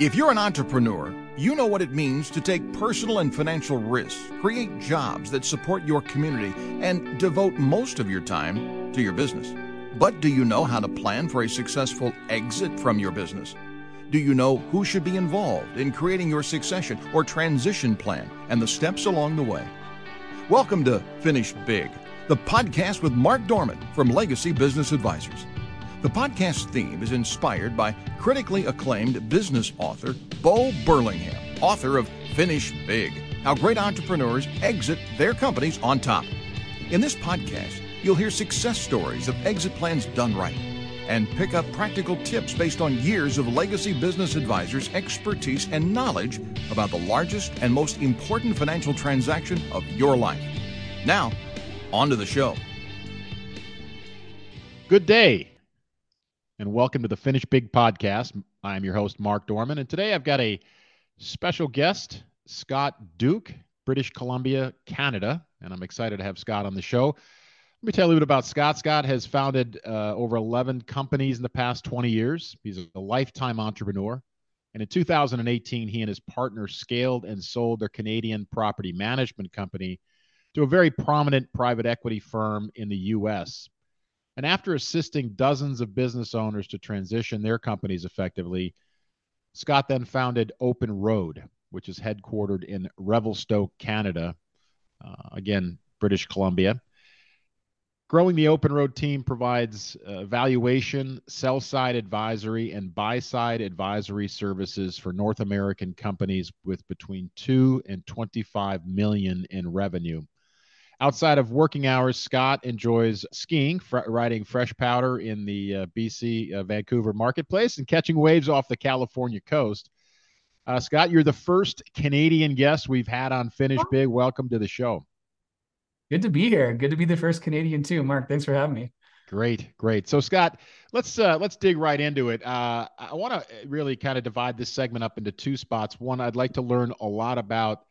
If you're an entrepreneur, you know what it means to take personal and financial risks, create jobs that support your community, and devote most of your time to your business. But do you know how to plan for a successful exit from your business? Do you know who should be involved in creating your succession or transition plan and the steps along the way? Welcome to Finish Big, the podcast with Mark Dorman from Legacy Business Advisors. The podcast theme is inspired by critically acclaimed business author Bo Burlingham, author of Finish Big How Great Entrepreneurs Exit Their Companies on Top. In this podcast, you'll hear success stories of exit plans done right and pick up practical tips based on years of legacy business advisors' expertise and knowledge about the largest and most important financial transaction of your life. Now, on to the show. Good day and welcome to the Finish Big podcast. I'm your host, Mark Dorman, and today I've got a special guest, Scott Duke, British Columbia, Canada, and I'm excited to have Scott on the show. Let me tell you a bit about Scott. Scott has founded uh, over 11 companies in the past 20 years. He's a lifetime entrepreneur. And in 2018, he and his partner scaled and sold their Canadian property management company to a very prominent private equity firm in the US. And after assisting dozens of business owners to transition their companies effectively, Scott then founded OpnRoad, which is headquartered in Revelstoke, Canada, uh, again, British Columbia. Growing the OpnRoad team provides uh, valuation, sell side advisory, and buy side advisory services for North American companies with between 2 and 25 million in revenue. Outside of working hours, Scott enjoys skiing, fr- riding fresh powder in the uh, BC uh, Vancouver marketplace, and catching waves off the California coast. Uh, Scott, you're the first Canadian guest we've had on Finish Big. Welcome to the show. Good to be here. Good to be the first Canadian too, Mark. Thanks for having me. Great, great. So Scott, let's uh, let's dig right into it. Uh, I want to really kind of divide this segment up into two spots. One, I'd like to learn a lot about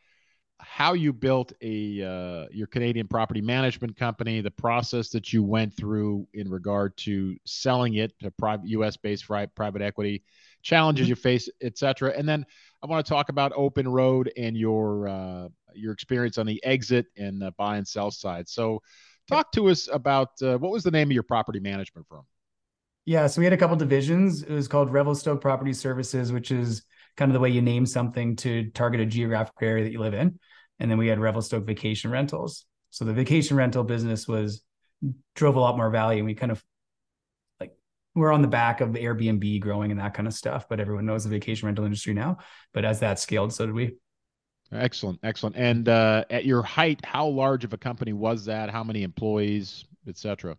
how you built a uh, your Canadian property management company, the process that you went through in regard to selling it to private U.S. based private equity, challenges mm-hmm. you face, etc. And then I want to talk about OpnRoad and your uh, your experience on the exit and the buy and sell side. So, talk to us about uh, what was the name of your property management firm? Yeah, so we had a couple divisions. It was called Revelstoke Property Services, which is kind of the way you name something to target a geographic area that you live in. And then we had Revelstoke Vacation Rentals. So the vacation rental business was drove a lot more value. And we kind of like we're on the back of Airbnb growing and that kind of stuff. But everyone knows the vacation rental industry now. But as that scaled, so did we. Excellent, excellent. And uh, at your height, how large of a company was that? How many employees, etc.?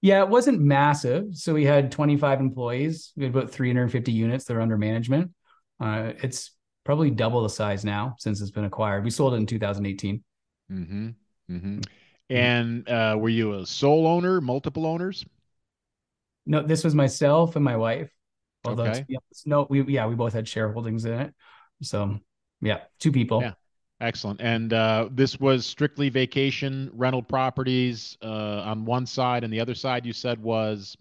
Yeah, it wasn't massive. So we had 25 employees. We had about 350 units that are under management. Uh, it's probably double the size now since it's been acquired. We sold it in 2018. Mm-hmm. Mm-hmm. And uh, were you a sole owner, multiple owners? No, this was myself and my wife. Although okay. no, we yeah, we both had shareholdings in it. So yeah, two people. Yeah. Excellent. And uh, this was strictly vacation rental properties uh, on one side, and the other side you said was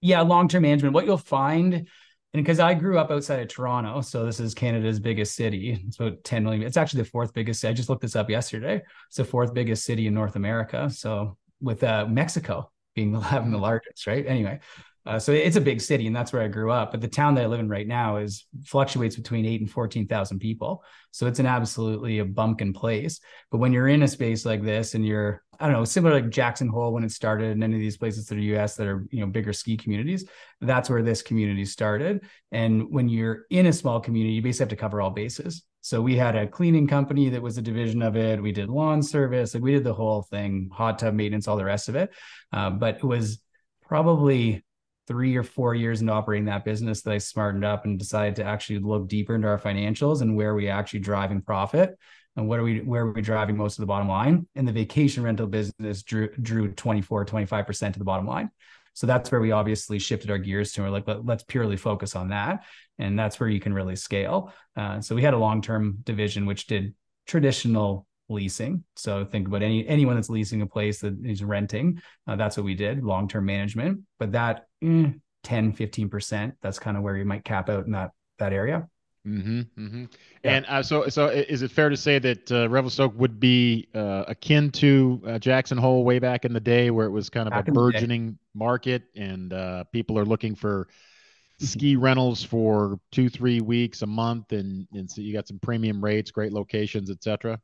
yeah, long term management. What you'll find and because I grew up outside of Toronto, so this is Canada's biggest city. It's about 10 million. It's actually the fourth biggest. City. I just looked this up yesterday. It's the fourth biggest city in North America. So with uh, Mexico being having the largest, right? Anyway, uh, so it's a big city, and that's where I grew up. But the town that I live in right now is fluctuates between eight and fourteen thousand people. So it's an absolutely a bumpkin place. But when you're in a space like this, and you're I don't know, similar like Jackson Hole when it started, and any of these places that are U.S. that are you know bigger ski communities, that's where this community started. And when you're in a small community, you basically have to cover all bases. So we had a cleaning company that was a division of it. We did lawn service, like we did the whole thing, hot tub maintenance, all the rest of it. Uh, but it was probably three or four years into operating that business that I smartened up and decided to actually look deeper into our financials and where we actually driving profit and what are we where are we driving most of the bottom line. And the vacation rental business drew drew 24 25% to the bottom line. So that's where we obviously shifted our gears to we're like Let, us purely focus on that. And that's where you can really scale. Uh, so we had a long-term division which did traditional leasing. So think about any anyone that's leasing a place that is renting. Uh, that's what we did, long-term management. But that eh, 10, 15%, that's kind of where you might cap out in that that area. Mm-hmm, mm-hmm. Yeah. And uh, so, so is it fair to say that uh, Revelstoke would be uh, akin to uh, Jackson Hole way back in the day, where it was kind of back a burgeoning market, and uh, people are looking for mm-hmm. ski rentals for two, three weeks, a month, and and so you got some premium rates, great locations, etc.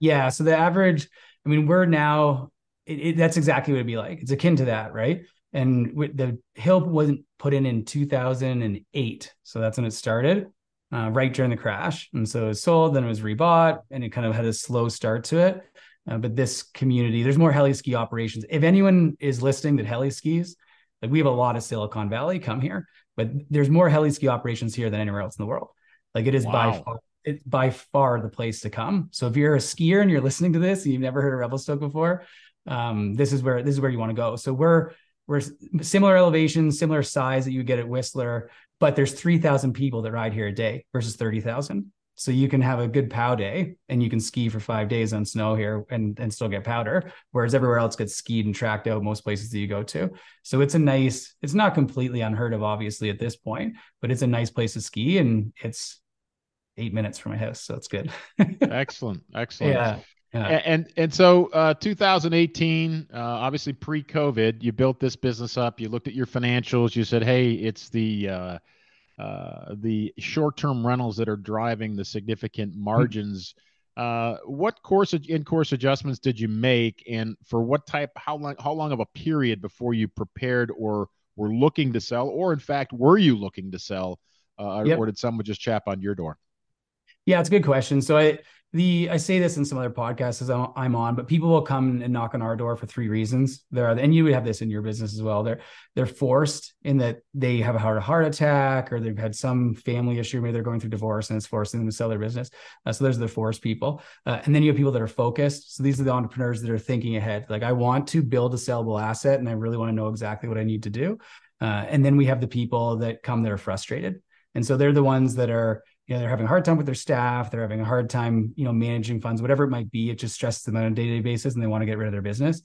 Yeah. So the average, I mean, we're now. It, it, that's exactly what it'd be like. It's akin to that, right? And the hill wasn't put in in 2008, so that's when it started uh, right during the crash. And so it was sold, then it was rebought, and it kind of had a slow start to it. Uh, but this community, there's more heli ski operations. If anyone is listening that heli skis, like we have a lot of Silicon Valley come here, but there's more heli ski operations here than anywhere else in the world. Like it is wow. by far, it's by far the place to come. So if you're a skier and you're listening to this and you've never heard of Revelstoke before, um, this is where this is where you want to go. So we're we're similar elevations, similar size that you get at Whistler but there's 3,000 people that ride here a day versus 30,000. So you can have a good pow day and you can ski for five days on snow here and, and still get powder, whereas everywhere else gets skied and tracked out most places that you go to. So it's a nice, it's not completely unheard of, obviously, at this point, but it's a nice place to ski and it's eight minutes from my house. So it's good. excellent. Excellent. Yeah. Yeah. And and so uh, 2018, uh, obviously pre-COVID, you built this business up. You looked at your financials. You said, "Hey, it's the uh, uh the short-term rentals that are driving the significant mm-hmm. margins." Uh, what course in course adjustments did you make, and for what type? How long? How long of a period before you prepared or were looking to sell, or in fact, were you looking to sell, uh, yep. or did someone just chap on your door? Yeah, it's a good question. So I the I say this in some other podcasts as I'm on, but people will come and knock on our door for three reasons. There are, and you would have this in your business as well. They're they're forced in that they have a heart heart attack or they've had some family issue, maybe they're going through divorce and it's forcing them to sell their business. Uh, so there's the forced people, uh, and then you have people that are focused. So these are the entrepreneurs that are thinking ahead. Like I want to build a sellable asset, and I really want to know exactly what I need to do. Uh, and then we have the people that come that are frustrated, and so they're the ones that are you know they're having a hard time with their staff they're having a hard time you know managing funds whatever it might be it just stresses them on a day-to-day basis and they want to get rid of their business.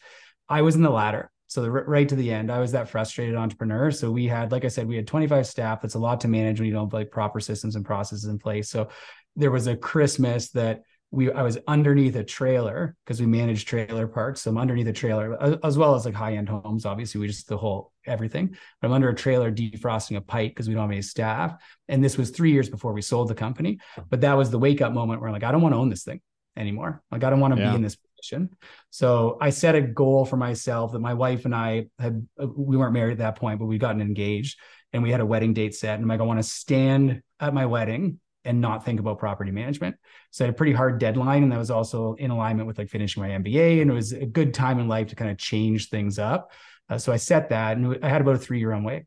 I was in the latter. So the, right to the end i was that frustrated entrepreneur. So we had like i said we had 25 staff that's a lot to manage when you don't have like proper systems and processes in place. So there was a christmas that we I was underneath a trailer because we manage trailer parks. So I'm underneath a trailer as well as like high end homes. Obviously, we just the whole everything. But I'm under a trailer defrosting a pipe because we don't have any staff. And this was three years before we sold the company. But that was the wake up moment where I'm like, I don't want to own this thing anymore. Like I don't want to yeah. be in this position. So I set a goal for myself that my wife and I had uh, we weren't married at that point, but we'd gotten engaged and we had a wedding date set. And I'm like, I want to stand at my wedding and not think about property management. So I had a pretty hard deadline, and that was also in alignment with like finishing my MBA, and it was a good time in life to kind of change things up. Uh, so I set that, and I had about a three year runway,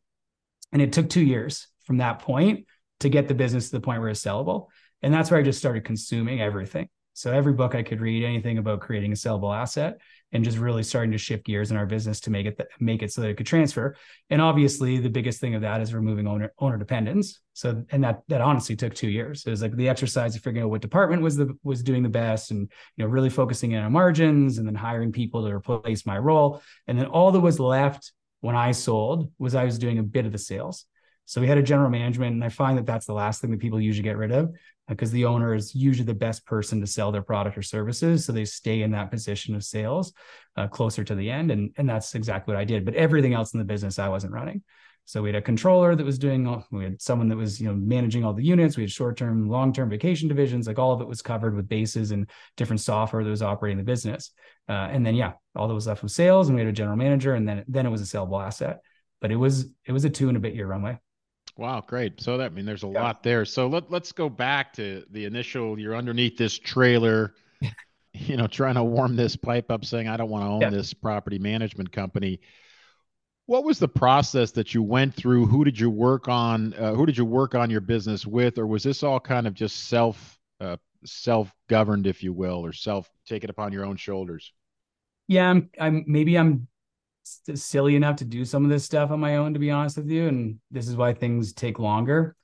and it took two years from that point to get the business to the point where it's sellable, and that's where I just started consuming everything. So every book I could read, anything about creating a sellable asset, and just really starting to shift gears in our business to make it th- make it so that it could transfer. And obviously, the biggest thing of that is removing owner owner dependence. So, and that that honestly took two years. It was like the exercise of figuring out what department was the was doing the best, and you know really focusing in on margins, and then hiring people to replace my role. And then all that was left when I sold was I was doing a bit of the sales. So we had a general management, and I find that that's the last thing that people usually get rid of because the owner is usually the best person to sell their product or services. So they stay in that position of sales uh, closer to the end. And, and that's exactly what I did. But everything else in the business, I wasn't running. So we had a controller that was doing we had someone that was, you know, managing all the units. We had short-term, long-term vacation divisions, like all of it was covered with bases and different software that was operating the business. Uh, and then, yeah, all that was left was sales and we had a general manager and then, then it was a saleable asset, but it was, it was a two and a bit year runway. Wow, great. So that I mean there's a yeah. lot there. So let let's go back to the initial you're underneath this trailer, you know, trying to warm this pipe up saying I don't want to own yeah. this property management company. What was the process that you went through? Who did you work on? Uh, who did you work on your business with or was this all kind of just self uh, self governed if you will or self take it upon your own shoulders? Yeah, I'm I'm maybe I'm silly enough to do some of this stuff on my own, to be honest with you. And this is why things take longer.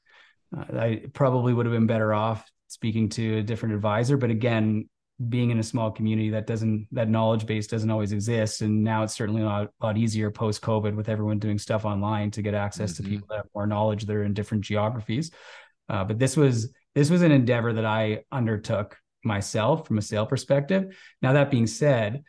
Uh, I probably would have been better off speaking to a different advisor. But again, being in a small community that doesn't that knowledge base doesn't always exist and now it's certainly a lot, a lot easier post covid with everyone doing stuff online to get access mm-hmm. to people that have more knowledge that are in different geographies uh, but this was this was an endeavor that I undertook myself from a sale perspective. Now, that being said,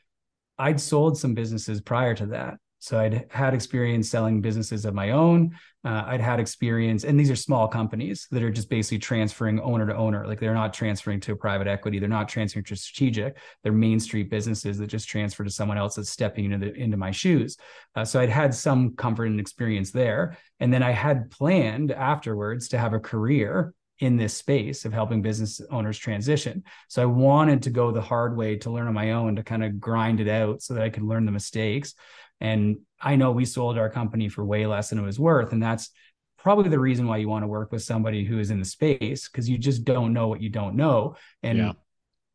I'd sold some businesses prior to that. So I'd had experience selling businesses of my own. Uh, I'd had experience, and these are small companies that are just basically transferring owner to owner. Like they're not transferring to private equity. They're not transferring to strategic. They're main street businesses that just transfer to someone else that's stepping into the, into my shoes. Uh, so I'd had some comfort and experience there, and then I had planned afterwards to have a career in this space of helping business owners transition. So I wanted to go the hard way to learn on my own to kind of grind it out so that I could learn the mistakes. And I know we sold our company for way less than it was worth. And that's probably the reason why you want to work with somebody who is in the space because you just don't know what you don't know. And yeah.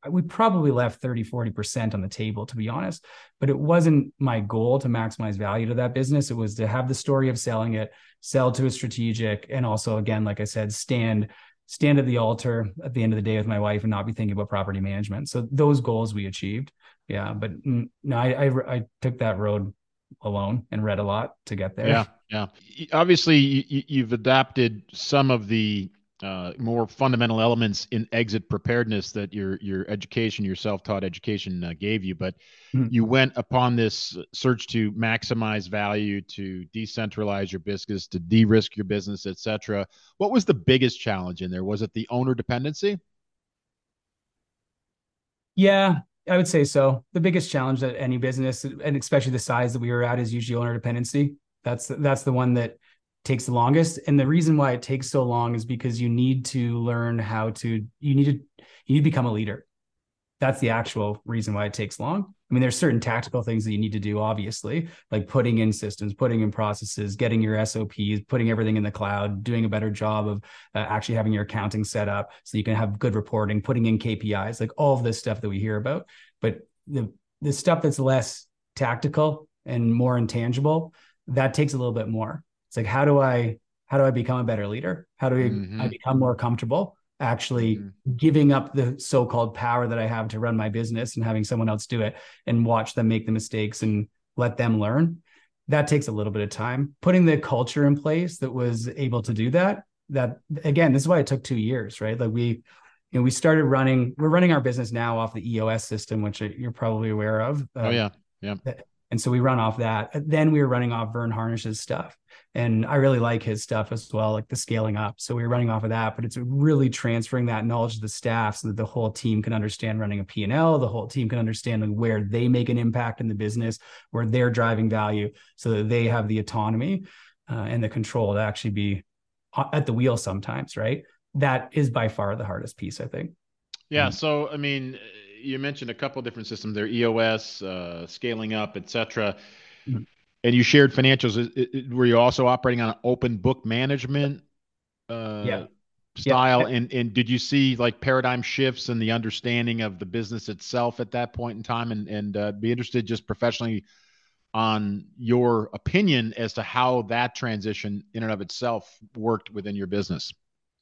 we probably left 30, 40% on the table, to be honest. But it wasn't my goal to maximize value to that business. It was to have the story of selling it, sell to a strategic, and also, again, like I said, stand stand at the altar at the end of the day with my wife and not be thinking about property management. So those goals we achieved. Yeah, but no, I, I, I took that road alone and read a lot to get there. Yeah, yeah. Obviously, you, you've adapted some of the uh, more fundamental elements in exit preparedness that your your education, your self-taught education, uh, gave you. But mm-hmm. you went upon this search to maximize value, to decentralize your business, to de-risk your business, etc. What was the biggest challenge in there? Was it the owner dependency? Yeah, I would say so. The biggest challenge that any business, and especially the size that we were at, is usually owner dependency. That's that's the one that takes the longest. And the reason why it takes so long is because you need to learn how to you need to you need to become a leader. That's the actual reason why it takes long. I mean, there's certain tactical things that you need to do, obviously, like putting in systems, putting in processes, getting your SOPs, putting everything in the cloud, doing a better job of uh, actually having your accounting set up so you can have good reporting, putting in KPIs, like all of this stuff that we hear about. But the the stuff that's less tactical and more intangible, that takes a little bit more. It's like how do I how do I become a better leader? How do I, mm-hmm. I become more comfortable? actually mm-hmm. giving up the so-called power that I have to run my business and having someone else do it and watch them make the mistakes and let them learn. That takes a little bit of time. Putting the culture in place that was able to do that, that again, this is why it took two years, right? Like we, you know, we started running, we're running our business now off the EOS system, which you're probably aware of. oh yeah. Yeah. And so we run off that. Then we were running off Verne Harnish's stuff. And I really like his stuff as well, like the scaling up. So we were running off of that, but it's really transferring that knowledge to the staff so that the whole team can understand running a P&L, the whole team can understand where they make an impact in the business, where they're driving value so that they have the autonomy uh, and the control to actually be at the wheel sometimes, right? That is by far the hardest piece, I think. Yeah. Mm-hmm. So, I mean, you mentioned a couple of different systems there, EOS, uh, scaling up, etc. Mm-hmm. And you shared financials. It, it, were you also operating on an open book management uh, yeah. style? Yeah. And and did you see like paradigm shifts in the understanding of the business itself at that point in time? And and uh, be interested just professionally on your opinion as to how that transition in and of itself worked within your business.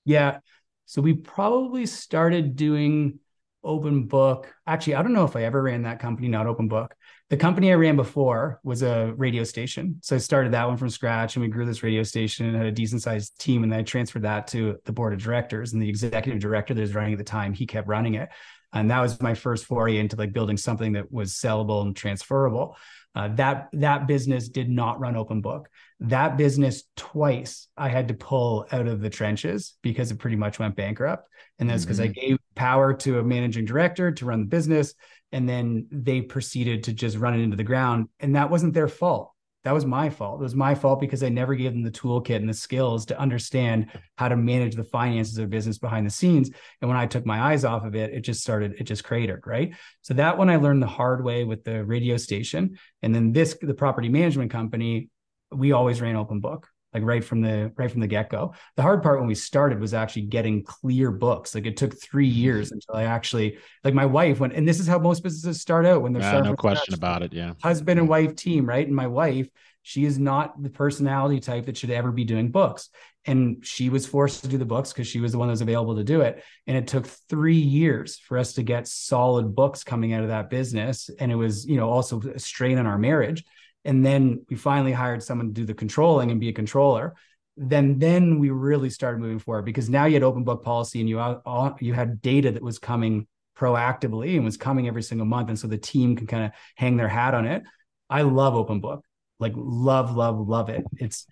Yeah. So we probably started doing open book. Actually, I don't know if I ever ran that company, not open book. The company I ran before was a radio station. So I started that one from scratch and we grew this radio station and had a decent sized team. And then I transferred that to the board of directors and the executive director that was running at the time, he kept running it. And that was my first foray into like building something that was sellable and transferable. Uh, that that business did not run open book. That business twice I had to pull out of the trenches because it pretty much went bankrupt. And that's because mm-hmm. I gave power to a managing director to run the business, and then they proceeded to just run it into the ground. And that wasn't their fault. That was my fault. It was my fault because I never gave them the toolkit and the skills to understand how to manage the finances of business behind the scenes. And when I took my eyes off of it, it just started, it just cratered, right? So that one I learned the hard way with the radio station. And then this, the property management company, we always ran open book like right from the right from the get-go. The hard part when we started was actually getting clear books. Like it took three mm-hmm. years until i actually like my wife went and this is how most businesses start out when they're yeah, no question about it yeah. Husband and wife team right? And my wife she is not the personality type that should ever be doing books. And she was forced to do the books because she was the one that was available to do it. And it took three years for us to get solid books coming out of that business. And it was you know also a strain on our marriage and then we finally hired someone to do the controlling and be a controller. then then we really started moving forward because now you had open book policy and you all, you had data that was coming proactively and was coming every single month. And so the team can kind of hang their hat on it. I love open book like love love love it. It's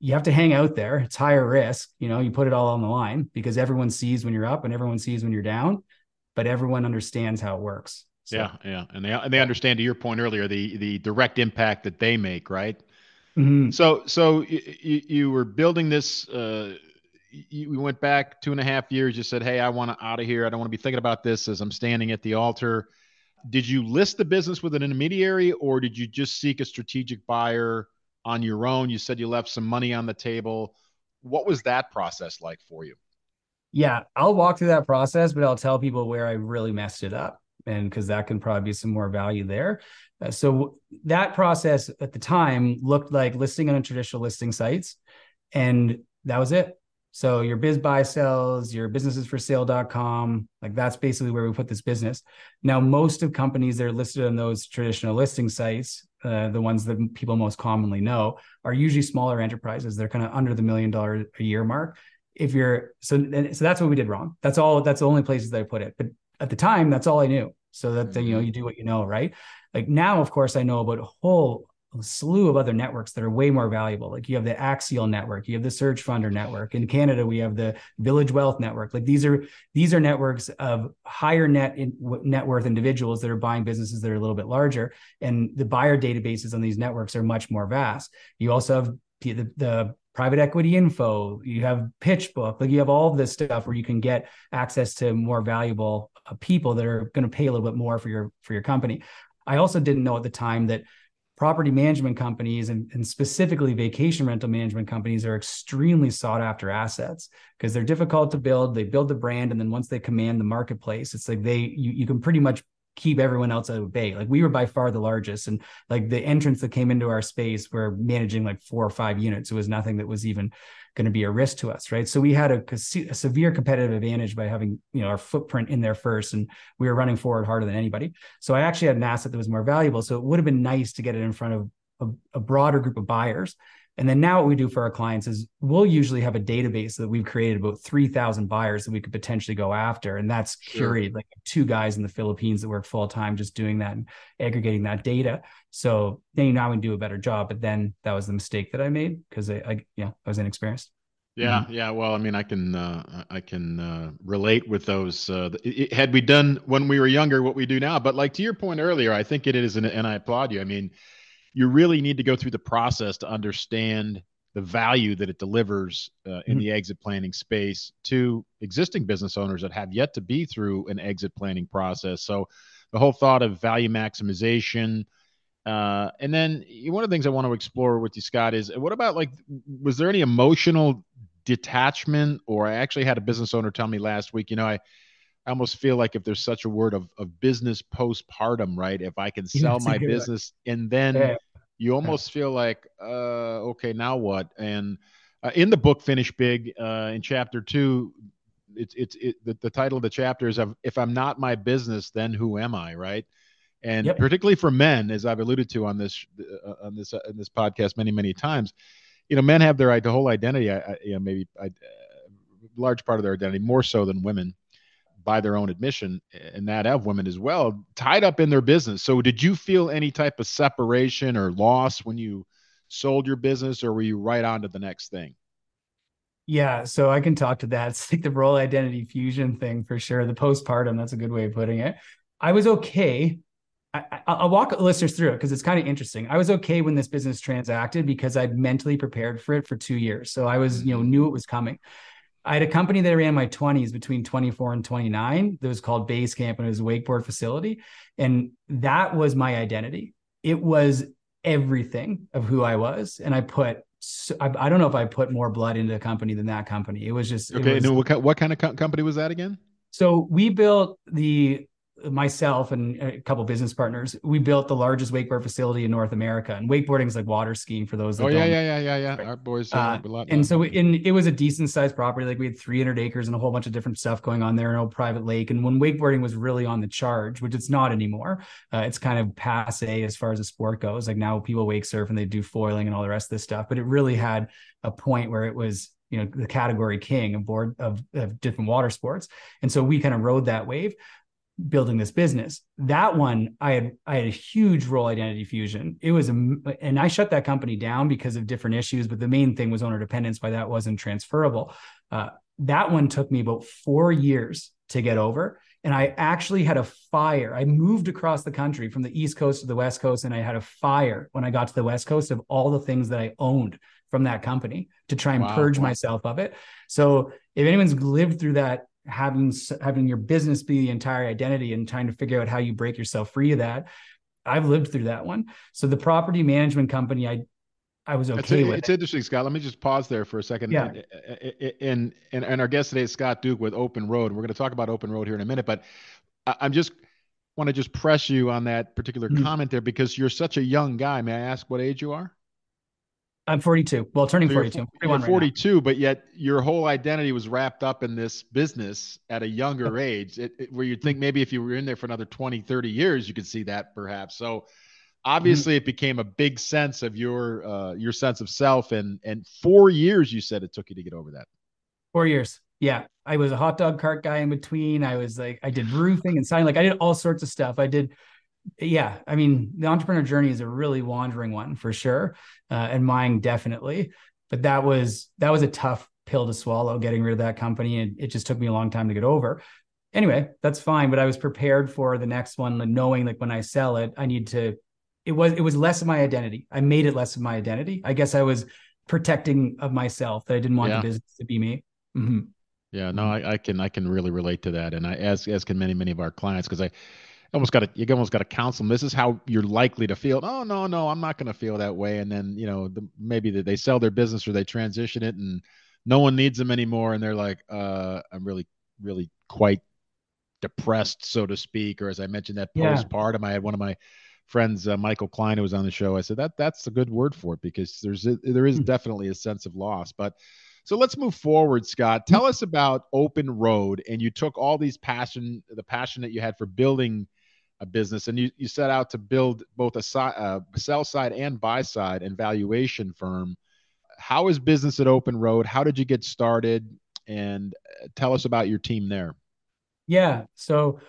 you have to hang out there. It's higher risk you know you put it all on the line because everyone sees when you're up and everyone sees when you're down but everyone understands how it works so, yeah yeah and they and they understand to your point earlier the the direct impact that they make right Mm-hmm. So, so you, you were building this. Uh, you, went back two and a half years. You said, "Hey, I want to out of here. I don't want to be thinking about this as I'm standing at the altar." Did you list the business with an intermediary, or did you just seek a strategic buyer on your own? You said you left some money on the table. What was that process like for you? Yeah, I'll walk through that process, but I'll tell people where I really messed it up and because that can probably be some more value there. Uh, so that process at the time looked like listing on traditional listing sites, and that was it. So your BizBuySells, your businesses for sale.com, like that's basically where we put this business. Now, most of companies that are listed on those traditional listing sites, uh, the ones that people most commonly know, are usually smaller enterprises. They're kind of under the million dollar a year mark. If you're so, so that's what we did wrong. That's all. That's the only places that I put it. But at the time, that's all I knew. So that mm-hmm. you know, mm-hmm. you do what you know, right? Like now, of course, I know about a whole slew of other networks that are way more valuable. Like you have the Axial network, you have the Search Funder network. In Canada, we have the Village Wealth network. Like these are these are networks of higher net in, net worth individuals that are buying businesses that are a little bit larger, and the buyer databases on these networks are much more vast. You also have the, the private equity info you have pitchbook like you have all this stuff where you can get access to more valuable uh, people that are going to pay a little bit more for your for your company. I also didn't know at the time that property management companies and, and specifically vacation rental management companies are extremely sought after assets because they're difficult to build they build the brand and then once they command the marketplace it's like they you, you can pretty much keep everyone else at bay. Like we were by far the largest, and like the entrance that came into our space, we're managing like four or five units. It was nothing that was even going to be a risk to us, right? So we had a, a, severe competitive advantage by having you know our footprint in there first, and we were running forward harder than anybody. So I actually had an asset that was more valuable. So it would have been nice to get it in front of a, a broader group of buyers. And then now what we do for our clients is we'll usually have a database that we've created about 3,000 buyers that we could potentially go after. And that's sure. curated like two guys in the Philippines that work full time just doing that and aggregating that data. So then now we do a better job. But then that was the mistake that I made because I, I, yeah, I was inexperienced. Yeah, mm-hmm. yeah. Well, I mean, I can uh, I can uh, relate with those. Uh, it, had we done when we were younger what we do now, but like to your point earlier, I think it is, and, and I applaud you. I mean, you really need to go through the process to understand the value that it delivers uh, in mm-hmm. the exit planning space to existing business owners that have yet to be through an exit planning process. So, the whole thought of value maximization. Uh, and then one of the things I want to explore with you, Scott, is what about like, was there any emotional detachment? Or I actually had a business owner tell me last week, you know, I, I almost feel like if there's such a word of, of business postpartum, right? If I can sell my business and then yeah. you almost yeah. feel like, uh, okay, now what? And uh, in the book, Finish Big, uh, in chapter two, it's it's it, the, the title of the chapter is "If I'm not my business, then who am I?" Right? And yep. particularly for men, as I've alluded to on this uh, on this uh, in this podcast many many times, you know, men have their the whole identity. I, I, you know, maybe a uh, large part of their identity more so than women by their own admission, and that of women as well, tied up in their business. So, did you feel any type of separation or loss when you sold your business, or were you right on to the next thing? Yeah, so I can talk to that. It's like the role identity fusion thing for sure. The postpartum, that's a good way of putting it. I was okay. I, will walk listeners through it because it's kind of interesting. I was okay when this business transacted because I'd mentally prepared for it for two years. So I was, you know, knew it was coming. I had a company that I ran my 20s between 24 and 29 that was called Base Camp and it was a wakeboard facility. And that was my identity. It was everything of who I was. And I put, I, I don't know if I put more blood into a company than that company. It was just okay. Was, no, what, what kind of co- company was that again? So we built the myself and a couple business partners, we built the largest wakeboard facility in North America. And wakeboarding is like water skiing for those. That oh yeah, yeah, yeah, yeah, yeah. Our boys. Uh, a and so in it was a decent sized property. Like we had 300 acres and a whole bunch of different stuff going on there, no private lake. And when wakeboarding was really on the charge, which it's not anymore, uh, it's kind of passe as far as the sport goes. Like now people wake surf and they do foiling and all the rest of this stuff. But it really had a point where it was you know the category king of board of, of different water sports and so we kind of rode that wave building this business. That one, I had I had a huge role identity fusion. It was a, and I shut that company down because of different issues. But the main thing was owner dependence. Why that wasn't transferable. Uh, that one took me about four years to get over. And I actually had a fire. I moved across the country from the East Coast to the West Coast, and I had a fire when I got to the West Coast of all the things that I owned from that company to try and wow. purge myself of it. So if anyone's lived through that having having your business be the entire identity and trying to figure out how you break yourself free of that i've lived through that one. So the property management company i i was okay it's, with it's it. interesting scott. Let me just pause there for a second. Yeah. And uh, uh, uh, and, and our guest today is scott duke with OpnRoad. We're going to talk about OpnRoad here in a minute but i'm just want to just press you on that particular mm-hmm. comment there because you're such a young guy. May i ask what age you are I'm 42. Well, turning so 42. You're, 42, right but yet your whole identity was wrapped up in this business at a younger age, it, it, where you'd think maybe if you were in there for another 20, 30 years, you could see that perhaps. So obviously, mm-hmm. it became a big sense of your uh, your sense of self. And and four years, you said it took you to get over that. Four years. Yeah, I was a hot dog cart guy in between. I was like, I did roofing and signing. Like, I did all sorts of stuff. I did yeah, I mean, the entrepreneur journey is a really wandering one for sure, uh, and mine definitely. But that was that was a tough pill to swallow, getting rid of that company, and it just took me a long time to get over. Anyway, that's fine, but I was prepared for the next one, knowing like when I sell it, I need to. It was it was less of my identity. I made it less of my identity. I guess I was protecting of myself that I didn't want yeah. the business to be me. Mm-hmm. Yeah, no, I, I, can I can really relate to that, and I as as can many many of our clients because I almost got to you almost got to counsel them. This is how you're likely to feel. Oh no, no, I'm not going to feel that way. And then you know the, maybe they sell their business or they transition it and no one needs them anymore, and they're like, uh, I'm really really quite depressed, so to speak. Or as I mentioned, that postpartum. Yeah. I had one of my friends, uh, Michael Klein, who was on the show. I said that that's a good word for it because there's a, there is hmm. definitely a sense of loss, but. So let's move forward, Scott. Tell us about OpnRoad, and you took all these passion, the passion that you had for building a business, and you, you set out to build both a, si- uh, sell side and buy side and valuation firm. How is business at OpnRoad? How did you get started? And uh, tell us about your team there. Yeah. So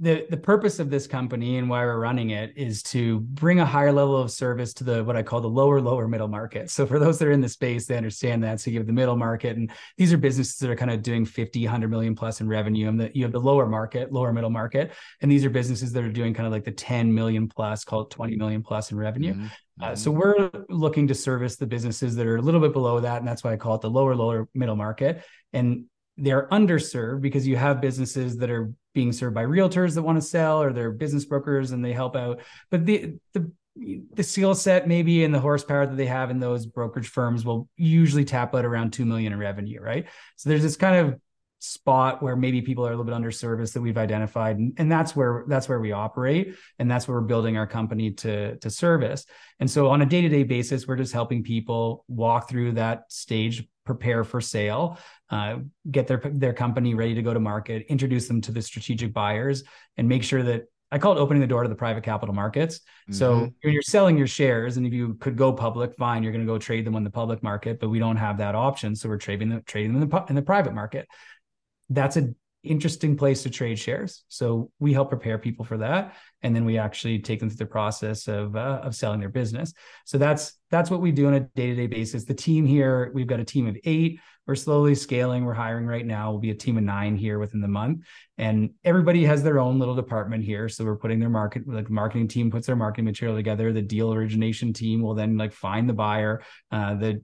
the the purpose of this company and why we're running it is to bring a higher level of service to the what I call the lower lower middle market. So for those that are in the space, they understand that. So you have the middle market, and these are businesses that are kind of doing 50, 100 million plus in revenue. And the, you have the lower market, lower middle market, and these are businesses that are doing kind of like the 10 million plus, call it 20 million plus in revenue. Mm-hmm. Uh, so we're looking to service the businesses that are a little bit below that, and that's why I call it the lower lower middle market. And they're underserved because you have businesses that are being served by realtors that want to sell or they're business brokers and they help out. But the the the skill set maybe and the horsepower that they have in those brokerage firms will usually tap out around 2 million in revenue right? So there's this kind of spot where maybe people are a little bit underserviced that we've identified and, and that's where that's where we operate and that's where we're building our company to to service. And so on a day-to-day basis we're just helping people walk through that stage prepare for sale uh, get their their company ready to go to market introduce them to the strategic buyers and make sure that I call it opening the door to the private capital markets. Mm-hmm. So when you're selling your shares, and if you could go public, fine, you're going to go trade them on the public market, but we don't have that option. So we're trading them, trading them in the, in the private market that's an interesting place to trade shares. So we help prepare people for that, and then we actually take them through the process of uh, of selling their business. So that's that's what we do on a day to day basis. The team here, we've got a team of eight. We're slowly scaling. We're hiring right now. We'll be a team of nine here within the month, and everybody has their own little department here. So we're putting their market, like marketing team puts their marketing material together. The deal origination team will then like find the buyer. Uh, the,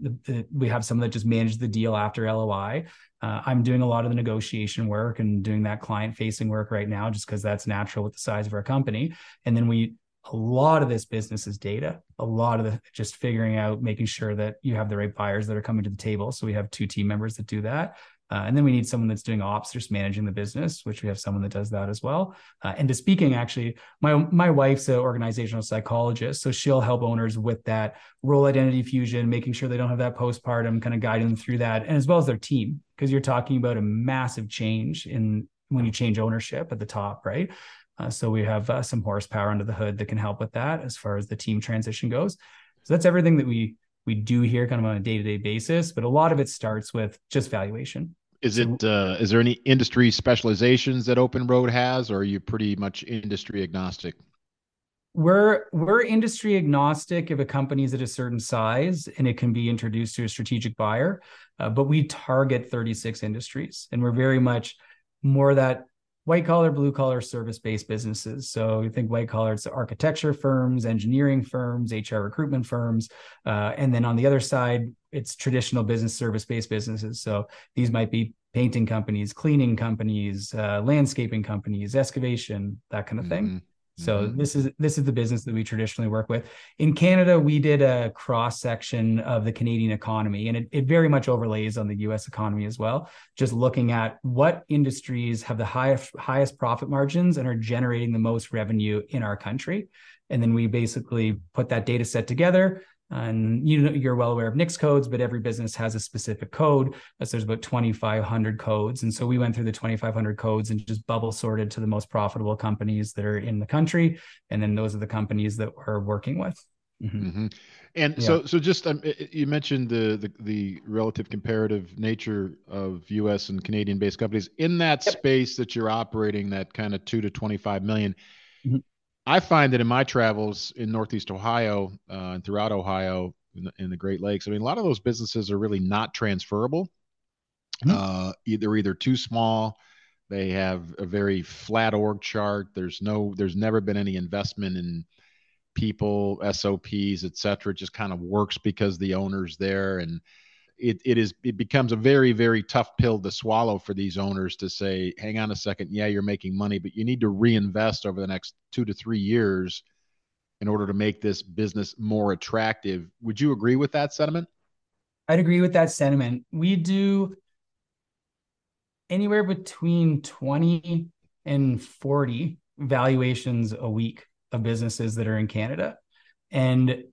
the, the we have some that just manage the deal after LOI. Uh, I'm doing a lot of the negotiation work and doing that client facing work right now, just because that's natural with the size of our company. And then we a lot of this business is data. A lot of the just figuring out, making sure that you have the right buyers that are coming to the table. So we have two team members that do that. Uh, and then we need someone that's doing ops, just managing the business, which we have someone that does that as well. Uh, and to speaking, actually, my my wife's an organizational psychologist, so she'll help owners with that role identity fusion, making sure they don't have that postpartum, kind of guiding them through that, and as well as their team, because you're talking about a massive change in when you change ownership at the top, right? Uh, so we have uh, some horsepower under the hood that can help with that as far as the team transition goes. So that's everything that we we do here kind of on a day-to-day basis but a lot of it starts with just valuation is it uh, is there any industry specializations that OpnRoad has or are you pretty much industry agnostic? We're we're industry agnostic if a company is at a certain size and it can be introduced to a strategic buyer uh, but we target 36 industries and we're very much more that white collar, blue collar, service based businesses. So you think white collar, it's architecture firms, engineering firms, HR recruitment firms. Uh, and then on the other side, it's traditional business service based businesses. So these might be painting companies, cleaning companies, uh, landscaping companies, excavation, that kind of thing. Mm-hmm. So mm-hmm. this is this is the business that we traditionally work with. In Canada, we did a cross section of the Canadian economy, and it, it very much overlays on the U.S. economy as well. Just looking at what industries have the highest highest profit margins and are generating the most revenue in our country, and then we basically put that data set together, and you know you're well aware of NAICS codes, but every business has a specific code. So there's about 2,500 codes, and so we went through the 2,500 codes and just bubble sorted to the most profitable companies that are in the country, and then those are the companies that we're working with. Mm-hmm. Mm-hmm. And yeah. so, so just um, you mentioned the, the, the relative comparative nature of U.S. and Canadian-based companies in that yep. space that you're operating, that kind of two to 25 million. Mm-hmm. I find that in my travels in Northeast Ohio uh, and throughout Ohio in the, in the, Great Lakes, I mean, a lot of those businesses are really not transferable. Mm-hmm. Uh, they're either too small, they have a very flat org chart. There's no, there's never been any investment in people, SOPs, et cetera. It just kind of works because the owner's there and it, it is it becomes a very very tough pill to swallow for these owners to say hang on a second. Yeah you're making money but you need to reinvest over the next two to three years in order to make this business more attractive. Would you agree with that sentiment? I'd agree with that sentiment. We do anywhere between 20 and 40 valuations a week of businesses that are in canada. And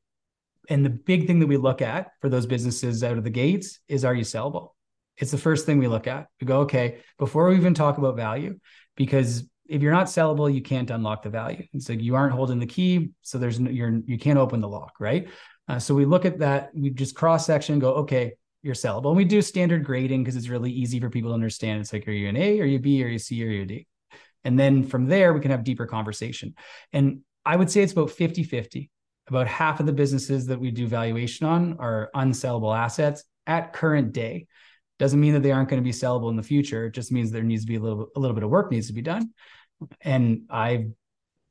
and the big thing that we look at for those businesses out of the gates is are you sellable? It's the first thing we look at. We go, okay, before we even talk about value, because if you're not sellable, you can't unlock the value. Like you aren't holding the key, so there's no, you're you can't open the lock, right? Uh, so we look at that. We just cross section, go, okay, you're sellable. And we do standard grading because it's really easy for people to understand. It's like, are you an A, are you B, are you C, are you a D? And then from there, we can have deeper conversation. And I would say it's about 50 50 about half of the businesses that we do valuation on are unsellable assets at current day. Doesn't mean that they aren't going to be sellable in the future. It just means there needs to be a little a little bit of work needs to be done. And I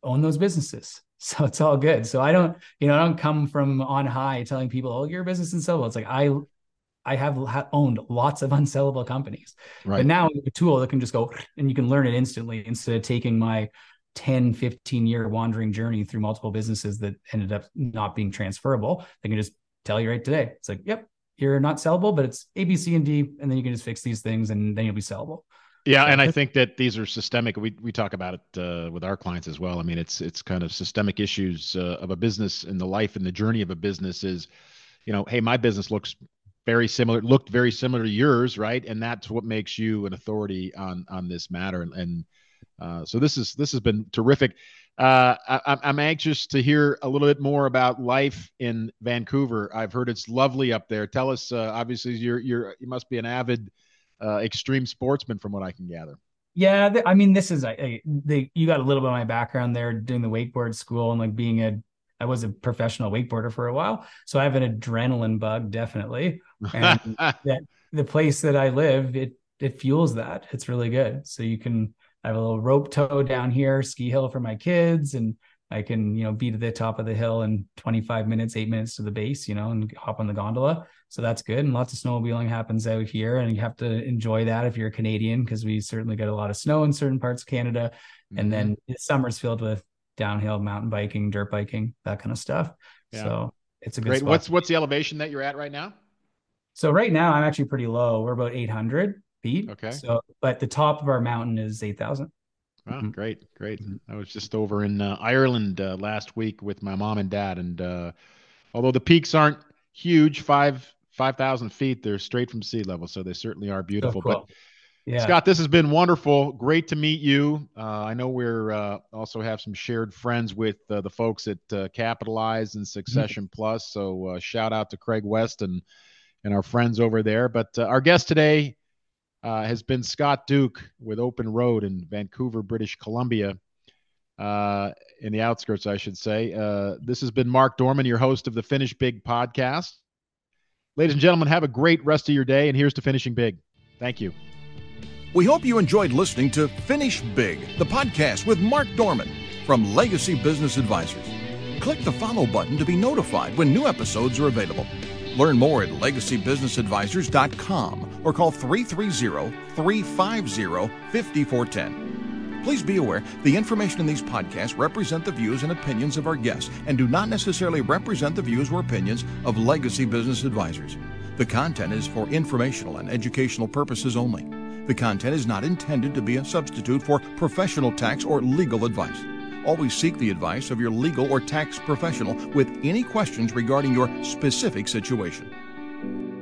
own those businesses. So it's all good. So I don't, you know, I don't come from on high telling people, "Oh, your business is sellable." It's like I I have owned lots of unsellable companies. Right. But now a tool that can just go and you can learn it instantly instead of taking my 10, 15 year wandering journey through multiple businesses that ended up not being transferable, they can just tell you right today. It's like, yep, you're not sellable, but it's A, B, C, and D. And then you can just fix these things and then you'll be sellable. Yeah, and I think that these are systemic. We we talk about it uh, with our clients as well. I mean, it's it's kind of systemic issues uh, of a business and the life and the journey of a business is, you know, hey, my business looks very similar, looked very similar to yours, right? And that's what makes you an authority on on this matter. And, and uh, so this is this has been terrific. Uh, I, am anxious to hear a little bit more about life in Vancouver. I've heard it's lovely up there. Tell us. Uh, obviously, you're you're you must be an avid uh, extreme sportsman, from what I can gather. Yeah, th- I mean, this is a, the you got a little bit of my background there, doing the wakeboard school and like being a I was a professional wakeboarder for a while, so I have an adrenaline bug definitely. And that, the place that I live, it it fuels that. It's really good. So you can I have a little rope tow down here, ski hill for my kids, and I can, you know, be to the top of the hill in 25 minutes, eight minutes to the base, you know, and hop on the gondola. So that's good. And lots of snowmobiling happens out here. And you have to enjoy that if you're a Canadian, because we certainly get a lot of snow in certain parts of Canada. Mm-hmm. And then summer's filled with downhill mountain biking, dirt biking, that kind of stuff. Yeah. So it's a good Great. Spot. What's what's the elevation that you're at right now? So right now I'm actually pretty low. We're about 800 feet. Okay. So, but the top of our mountain is 8,000. Wow, mm-hmm. great, great. Mm-hmm. I was just over in uh, Ireland uh, last week with my mom and dad, and uh, although the peaks aren't huge, five five thousand feet, they're straight from sea level, so they certainly are beautiful. So cool. But yeah. Scott, this has been wonderful. Great to meet you. Uh, I know we're uh, also have some shared friends with uh, the folks at uh, Capitalize and Succession mm-hmm. Plus. So uh, shout out to Craig West and and our friends over there. But uh, our guest today Uh, has been Scott Duke with OpnRoad in Vancouver, British Columbia, uh, in the outskirts, I should say. Uh, this has been Mark Dorman, your host of the Finish Big podcast. Ladies and gentlemen, have a great rest of your day. And here's to finishing big. Thank you. We hope you enjoyed listening to Finish Big, the podcast with Mark Dorman from Legacy Business Advisors. Click the follow button to be notified when new episodes are available. Learn more at legacybusinessadvisors.com or call 330 350 5410. Please be aware the information in these podcasts represent the views and opinions of our guests and do not necessarily represent the views or opinions of Legacy Business Advisors. The content is for informational and educational purposes only. The content is not intended to be a substitute for professional tax or legal advice. Always seek the advice of your legal or tax professional with any questions regarding your specific situation.